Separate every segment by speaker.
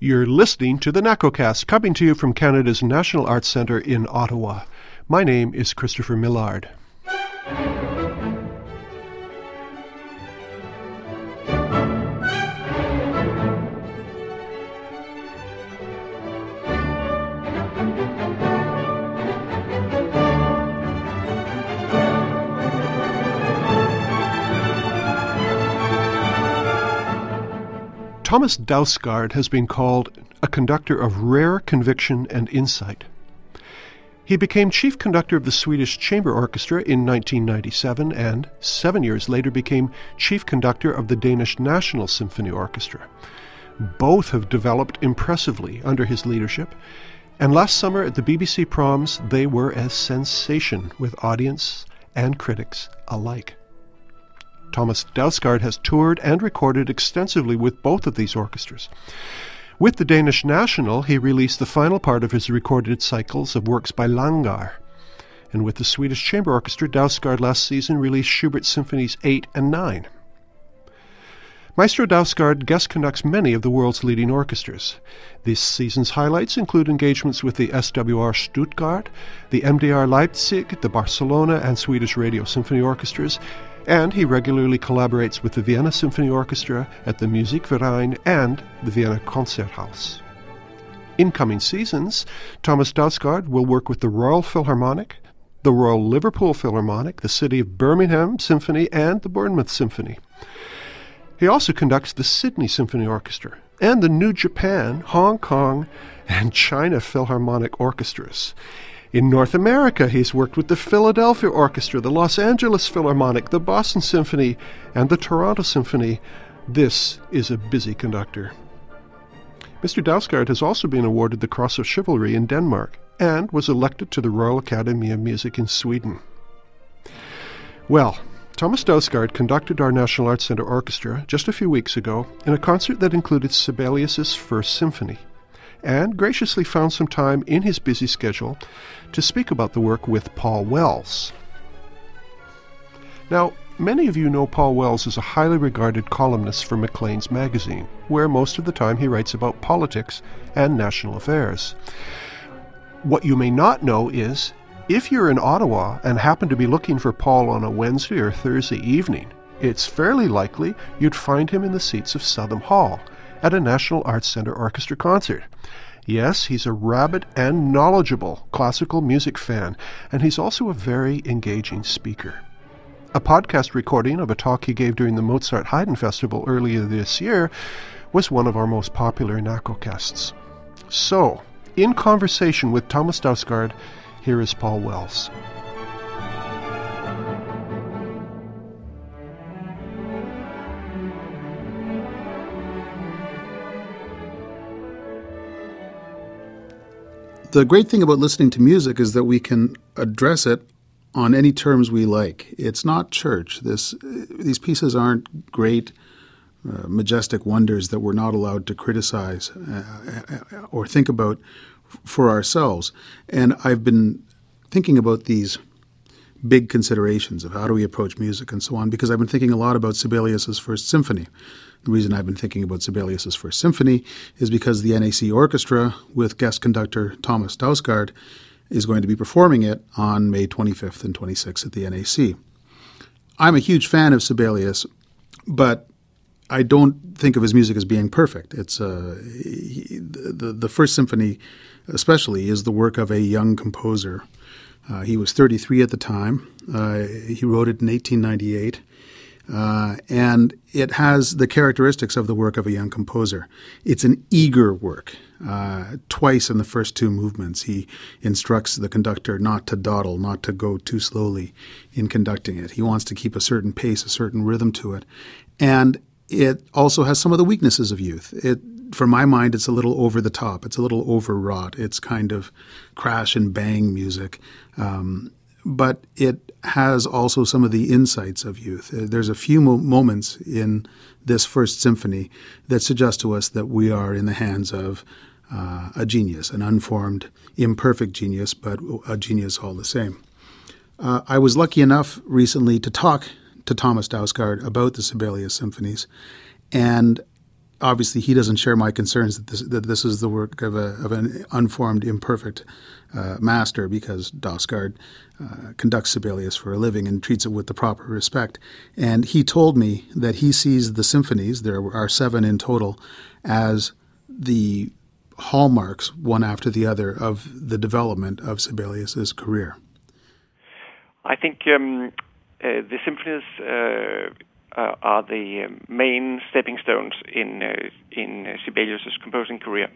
Speaker 1: You're listening to the NACOcast, coming to you from Canada's National Arts Centre in Ottawa. My name is Christopher Millard. Thomas Dausgaard has been called a conductor of rare conviction and insight. He became chief conductor of the Swedish Chamber Orchestra in 1997 and, seven years later, became chief conductor of the Danish National Symphony Orchestra. Both have developed impressively under his leadership, and last summer at the BBC Proms, they were a sensation with audience and critics alike. Thomas Dausgaard has toured and recorded extensively with both of these orchestras. With the Danish National, he released the final part of his recorded cycles of works by Langgaard. And with the Swedish Chamber Orchestra, Dausgaard last season released Schubert's Symphonies 8 and 9. Maestro Dausgaard guest conducts many of the world's leading orchestras. This season's highlights include engagements with the SWR Stuttgart, the MDR Leipzig, the Barcelona and Swedish Radio Symphony Orchestras, and he regularly collaborates with the Vienna Symphony Orchestra at the Musikverein and the Vienna Konzerthaus. In coming seasons, Thomas Dausgaard will work with the Royal Philharmonic, the Royal Liverpool Philharmonic, the City of Birmingham Symphony, and the Bournemouth Symphony. He also conducts the Sydney Symphony Orchestra and the New Japan, Hong Kong, and China Philharmonic Orchestras. In North America, he's worked with the Philadelphia Orchestra, the Los Angeles Philharmonic, the Boston Symphony, and the Toronto Symphony. This is a busy conductor. Mr. Dausgaard has also been awarded the Cross of Chivalry in Denmark and was elected to the Royal Academy of Music in Sweden. Well, Thomas Dausgaard conducted our National Arts Centre Orchestra just a few weeks ago in a concert that included Sibelius's First Symphony and graciously found some time in his busy schedule to speak about the work with Paul Wells. Now, many of you know Paul Wells as a highly regarded columnist for Maclean's magazine, where most of the time he writes about politics and national affairs. What you may not know is if you're in Ottawa and happen to be looking for Paul on a Wednesday or Thursday evening, it's fairly likely you'd find him in the seats of Southam Hall at a National Arts Centre Orchestra concert. Yes, he's a rabid and knowledgeable classical music fan, and he's also a very engaging speaker. A podcast recording of a talk he gave during the Mozart Haydn Festival earlier this year was one of our most popular NACOcasts. So, in conversation with Thomas Dausgaard, here is Paul Wells.
Speaker 2: The great thing about listening to music is that we can address it on any terms we like. It's not church. This these pieces aren't great, uh, majestic wonders that we're not allowed to criticize uh, or think about for ourselves. And I've been thinking about these big considerations of how do we approach music and so on because I've been thinking a lot about Sibelius's First Symphony. The reason I've been thinking about Sibelius's First Symphony is because the NAC Orchestra, with guest conductor Thomas Dausgaard, is going to be performing it on May 25th and 26th at the NAC. I'm a huge fan of Sibelius, but I don't think of his music as being perfect. It's uh, he, the the First Symphony, especially, is the work of a young composer. Uh, he was 33 at the time. Uh, he wrote it in 1898. Uh, and it has the characteristics of the work of a young composer. It's an eager work. Uh, twice in the first two movements, he instructs the conductor not to dawdle, not to go too slowly in conducting it. He wants to keep a certain pace, a certain rhythm to it. And it also has some of the weaknesses of youth. It, for my mind, it's a little over the top. It's a little overwrought. It's kind of crash and bang music. Um, but it has also some of the insights of youth. Uh, there's a few mo- moments in this first symphony that suggest to us that we are in the hands of uh, a genius, an unformed, imperfect genius, but a genius all the same. Uh, I was lucky enough recently to talk to Thomas Dausgaard about the Sibelius symphonies, and obviously he doesn't share my concerns that this that this is the work of a of an unformed, imperfect uh, master because Dausgaard uh, conducts Sibelius for a living and treats it with the proper respect. And he told me that he sees the symphonies, there are seven in total, as the hallmarks, one after the other, of the development of Sibelius's career.
Speaker 3: I think um, uh, the symphonies uh, uh, are the um, main stepping stones in uh, in Sibelius's composing career.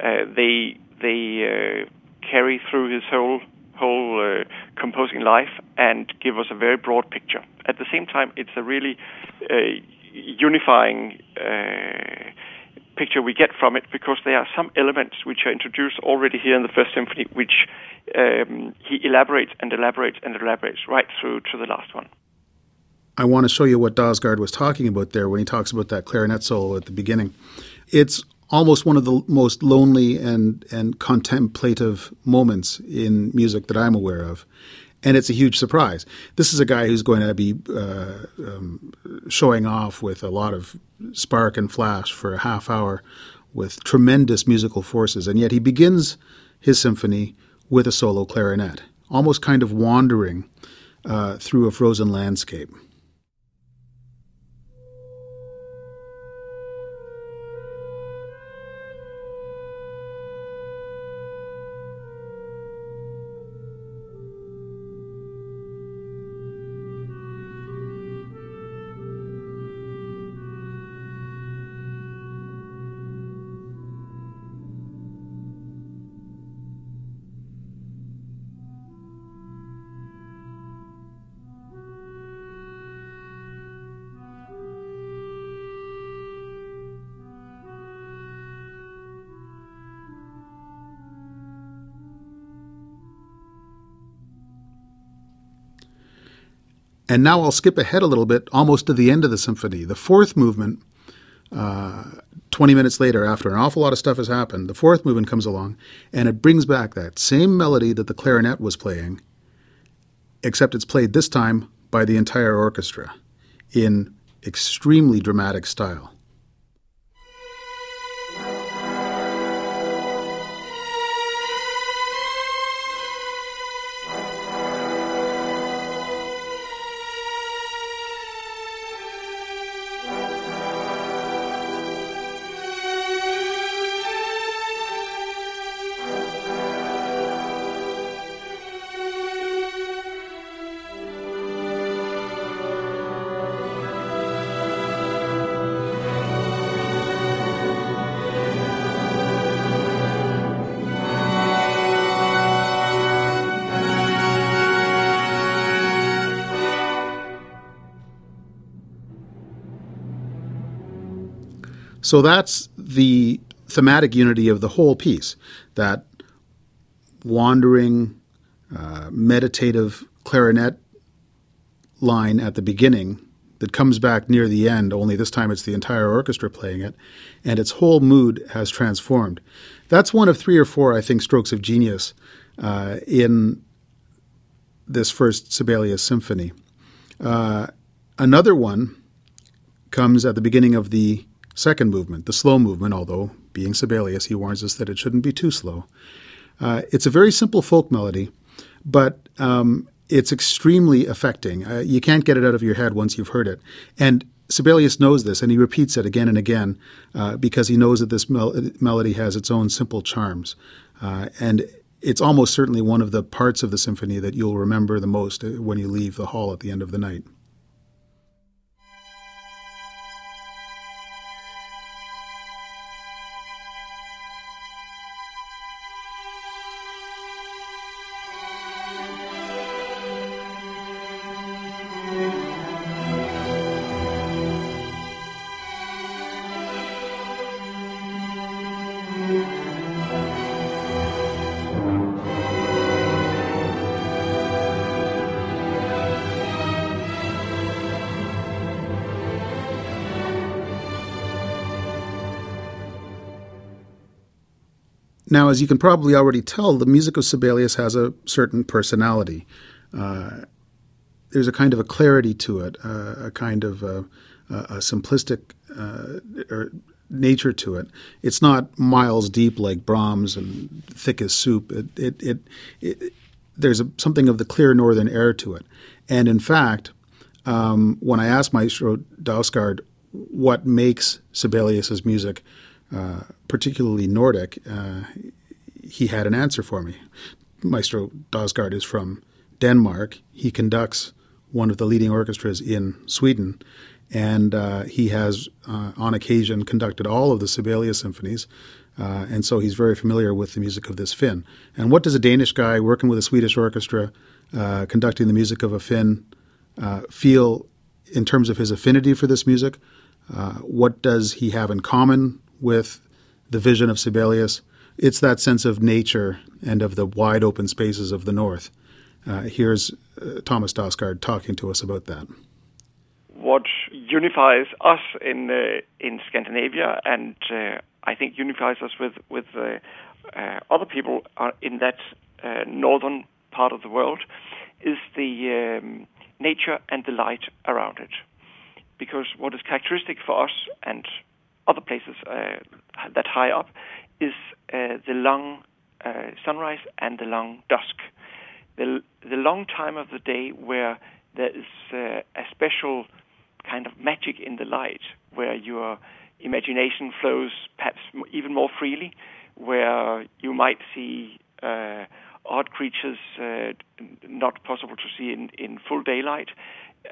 Speaker 3: Uh, they they carry through his whole whole uh, composing life and give us a very broad picture. At the same time, it's a really uh, unifying uh, picture we get from it because there are some elements which are introduced already here in the first symphony, which um, he elaborates and elaborates and elaborates right through to the last one.
Speaker 2: I want to show you what Dausgaard was talking about there when he talks about that clarinet solo at the beginning. It's almost one of the most lonely and, and contemplative moments in music that I'm aware of. And it's a huge surprise. This is a guy who's going to be uh, um, showing off with a lot of spark and flash for a half hour with tremendous musical forces. And yet he begins his symphony with a solo clarinet, almost kind of wandering uh, through a frozen landscape. And now I'll skip ahead a little bit, almost to the end of the symphony. The fourth movement, uh, 20 minutes later, after an awful lot of stuff has happened, the fourth movement comes along and it brings back that same melody that the clarinet was playing, except it's played this time by the entire orchestra in extremely dramatic style. So that's the thematic unity of the whole piece that wandering, uh, meditative clarinet line at the beginning that comes back near the end, only this time it's the entire orchestra playing it, and its whole mood has transformed. That's one of three or four, I think, strokes of genius uh, in this first Sibelius symphony. Uh, another one comes at the beginning of the Second movement, the slow movement, although being Sibelius, he warns us that it shouldn't be too slow. Uh, it's a very simple folk melody, but um, it's extremely affecting. Uh, you can't get it out of your head once you've heard it. And Sibelius knows this, and he repeats it again and again uh, because he knows that this mel- melody has its own simple charms. Uh, and it's almost certainly one of the parts of the symphony that you'll remember the most uh, when you leave the hall at the end of the night. Now, as you can probably already tell, the music of Sibelius has a certain personality. Uh, there's a kind of a clarity to it, uh, a kind of a, a simplistic uh, nature to it. It's not miles deep like Brahms and thick as soup. It, it, it, it there's a, something of the clear northern air to it. And in fact, um, when I asked Maestro Dausgaard what makes Sibelius's music uh, particularly Nordic, uh, he had an answer for me. Maestro Dausgaard is from Denmark. He conducts one of the leading orchestras in Sweden, and uh, he has, uh, on occasion, conducted all of the Sibelius symphonies. Uh, and so he's very familiar with the music of this Finn. And what does a Danish guy working with a Swedish orchestra, uh, conducting the music of a Finn, uh, feel in terms of his affinity for this music? Uh, what does he have in common with the vision of Sibelius? It's that sense of nature and of the wide open spaces of the North. Uh, here's uh, Thomas Dausgaard talking to us about that.
Speaker 3: What unifies us in in Scandinavia and I think unifies us with with uh, uh, other people in that uh, northern part of the world is the um, nature and the light around it. Because what is characteristic for us and other places uh, that high up is uh, the long uh, sunrise and the long dusk. The, the long time of the day where there is a special kind of magic in the light, where your imagination flows perhaps even more freely, where you might see uh, odd creatures uh, not possible to see in, in full daylight.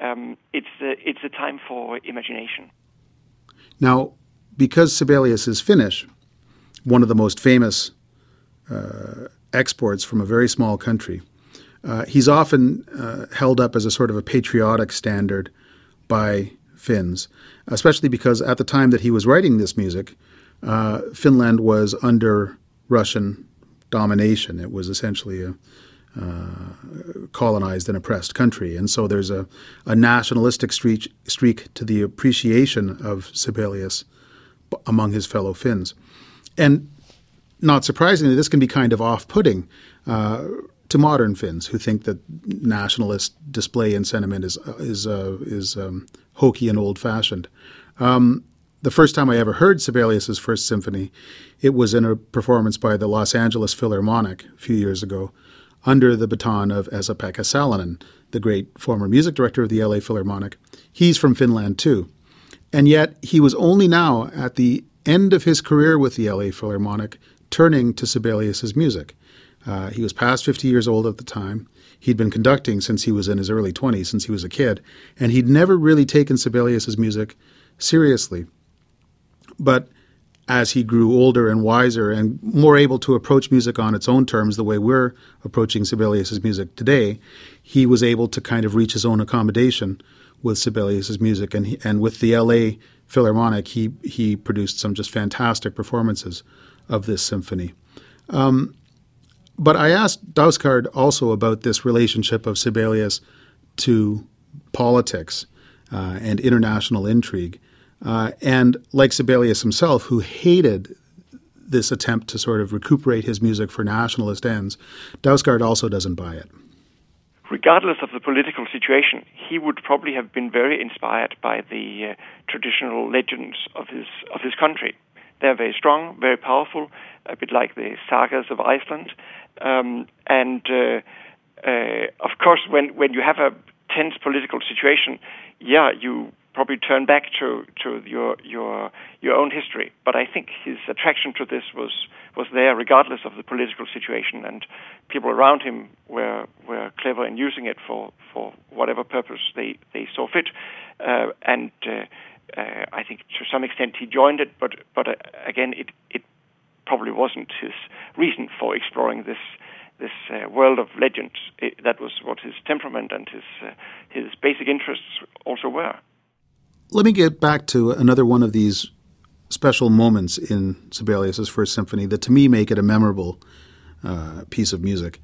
Speaker 3: Um, it's a, it's a time for imagination.
Speaker 2: Now, because Sibelius is Finnish, one of the most famous uh, exports from a very small country, uh, he's often uh, held up as a sort of a patriotic standard by Finns, especially because at the time that he was writing this music, uh, Finland was under Russian domination. It was essentially a uh, colonized and oppressed country. And so there's a, a nationalistic streak, streak to the appreciation of Sibelius among his fellow Finns. And not surprisingly, this can be kind of off putting. Uh, to modern Finns who think that nationalist display and sentiment is is uh, is um, hokey and old fashioned. Um, the first time I ever heard Sibelius's first symphony, it was in a performance by the Los Angeles Philharmonic a few years ago, under the baton of Esa-Pekka Salonen, the great former music director of the LA Philharmonic. He's from Finland too, and yet he was only now at the end of his career with the LA Philharmonic turning to Sibelius's music. Uh, he was past 50 years old at the time. He'd been conducting since he was in his early 20s, since he was a kid, and he'd never really taken Sibelius's music seriously. But as he grew older and wiser and more able to approach music on its own terms, the way we're approaching Sibelius's music today, he was able to kind of reach his own accommodation with Sibelius's music. And, he, and with the LA Philharmonic, he, he produced some just fantastic performances of this symphony. Um, but I asked Dausgaard also about this relationship of Sibelius to politics uh, and international intrigue. Uh, and like Sibelius himself, who hated this attempt to sort of recuperate his music for nationalist ends, Dausgaard also doesn't buy it.
Speaker 3: Regardless of the political situation, he would probably have been very inspired by the uh, traditional legends of his of his country. They're very strong, very powerful, a bit like the sagas of Iceland. Um, and uh, uh, of course, when when you have a tense political situation, yeah, you probably turn back to, to your your your own history. But I think his attraction to this was was there regardless of the political situation, and people around him were were clever in using it for, for whatever purpose they, they saw fit. Uh, and uh, uh, I think to some extent he joined it, but but uh, again it it probably wasn't his reason for exploring this this uh, world of legends. It, that was what his temperament and his uh, his basic interests also were.
Speaker 2: Let me get back to another one of these special moments in Sibelius's first symphony that to me make it a memorable uh, piece of music.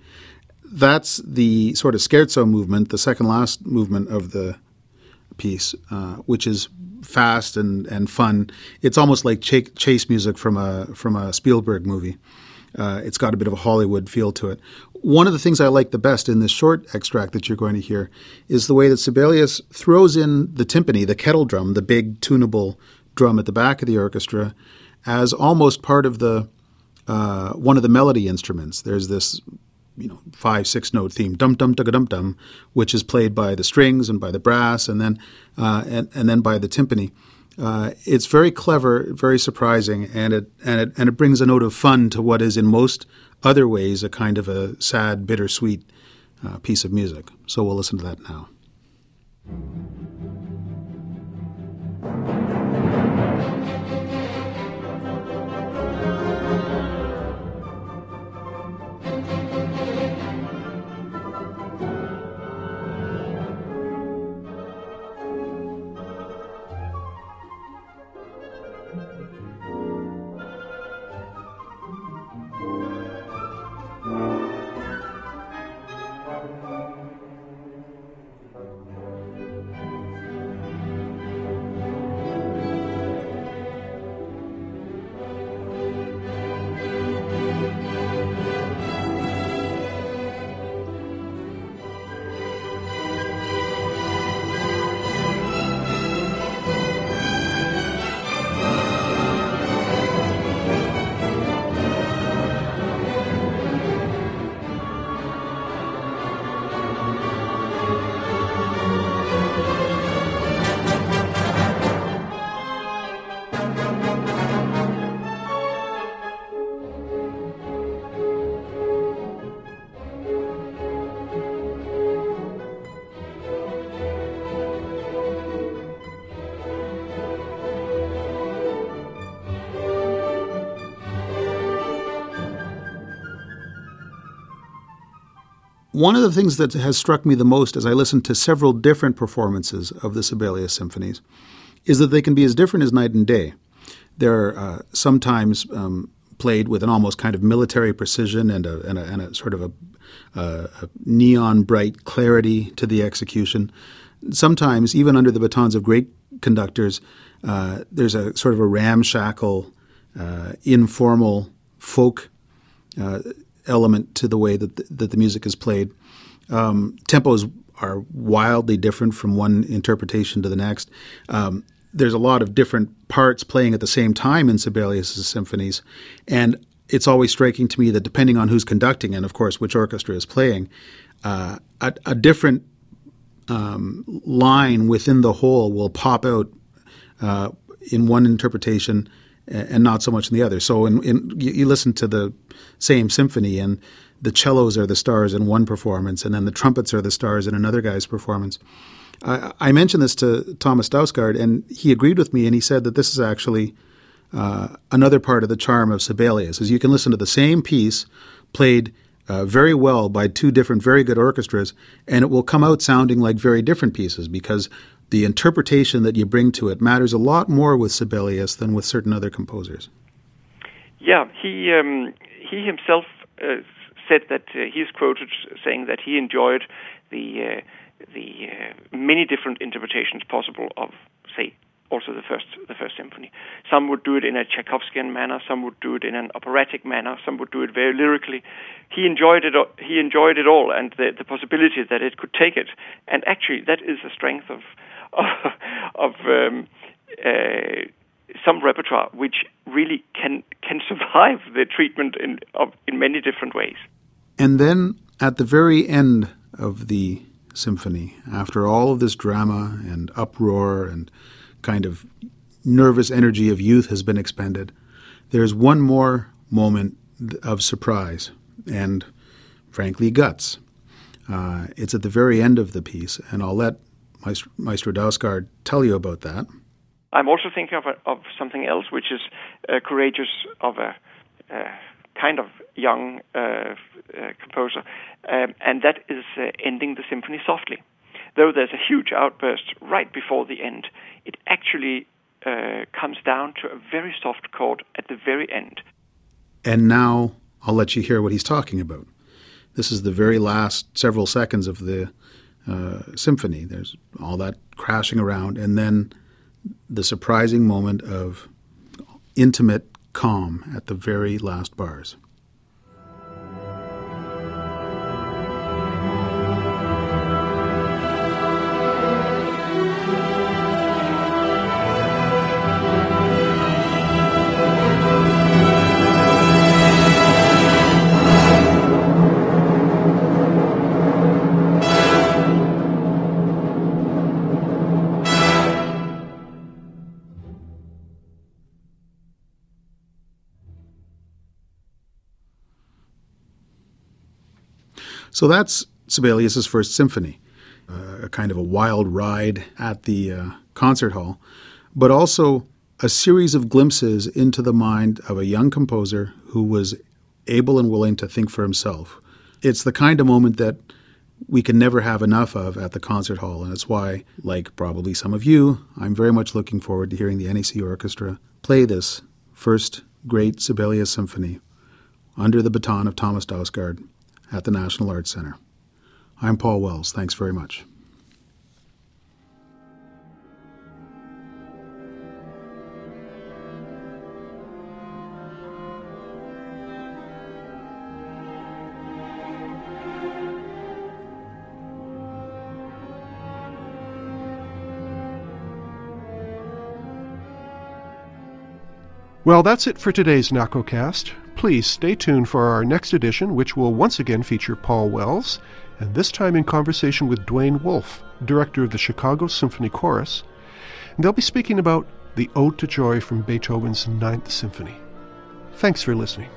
Speaker 2: That's the sort of scherzo movement, the second last movement of the piece, uh, which is fast and, and fun. It's almost like ch- chase music from a from a Spielberg movie. Uh, it's got a bit of a Hollywood feel to it. One of the things I like the best in this short extract that you're going to hear is the way that Sibelius throws in the timpani, the kettle drum, the big tunable drum at the back of the orchestra as almost part of the uh, one of the melody instruments. There's this you know five six note theme dum dum dum dum dum, which is played by the strings and by the brass and then uh, and and then by the timpani. Uh, it's very clever, very surprising, and it and it and it brings a note of fun to what is in most other ways a kind of a sad, bittersweet uh, piece of music. So we'll listen to that now. One of the things that has struck me the most as I listened to several different performances of the Sibelius symphonies is that they can be as different as night and day. They're uh, sometimes um, played with an almost kind of military precision and a, and a, and a sort of a, a, neon bright clarity to the execution. Sometimes, even under the batons of great conductors, uh, there's a sort of a ramshackle, uh, informal folk uh, element to the way that the, that the music is played. Um, tempos are wildly different from one interpretation to the next. Um, there's a lot of different parts playing at the same time in Sibelius' symphonies, and it's always striking to me that depending on who's conducting and, of course, which orchestra is playing, uh, a, a, different um, line within the whole will pop out uh, in one interpretation and not so much in the other. So in, in you, listen to the same symphony and the cellos are the stars in one performance and then the trumpets are the stars in another guy's performance. I, I mentioned this to Thomas Dausgaard and he agreed with me and he said that this is actually uh, another part of the charm of Sibelius is you can listen to the same piece played uh, very well by two different very good orchestras and it will come out sounding like very different pieces because the interpretation that you bring to it matters a lot more with Sibelius than with certain other composers.
Speaker 3: Yeah, he um, he himself uh, said that uh, he is quoted saying that he enjoyed the uh, the uh, many different interpretations possible of, say, also the first the first symphony. Some would do it in a Tchaikovskian manner, some would do it in an operatic manner, some would do it very lyrically. He enjoyed it. He enjoyed it all, and the the possibility that it could take it. And actually, that is the strength of of um, uh, some repertoire which really can can survive the treatment in of, in many different ways.
Speaker 2: And then at the very end of the symphony, after all of this drama and uproar and kind of nervous energy of youth has been expended, there's one more moment of surprise and, frankly, guts. Uh, it's at the very end of the piece, and I'll let Maestro, Maestro tell you about that.
Speaker 3: I'm also thinking of, a, of something else, which is uh, courageous of a uh, kind of young uh, uh composer, um, and that is uh, ending the symphony softly. Though there's a huge outburst right before the end, it actually uh, comes down to a very soft chord at the very end.
Speaker 2: And now I'll let you hear what he's talking about. This is the very last several seconds of the uh, symphony. There's all that crashing around, and then the surprising moment of intimate calm at the very last bars. So that's Sibelius's first symphony, uh, a kind of a wild ride at the uh, concert hall, but also a series of glimpses into the mind of a young composer who was able and willing to think for himself. It's the kind of moment that we can never have enough of at the concert hall, and it's why, like probably some of you, I'm very much looking forward to hearing the NAC Orchestra play this first great Sibelius symphony under the baton of Thomas Dausgaard at the National Arts Center. I'm Paul Wells. Thanks very much.
Speaker 1: Well, that's it for today's NACOcast. Please stay tuned for our next edition, which will once again feature Paul Wells, and this time in conversation with Duain Wolfe, director of the Chicago Symphony Chorus. And they'll be speaking about the Ode to Joy from Beethoven's Ninth Symphony. Thanks for listening.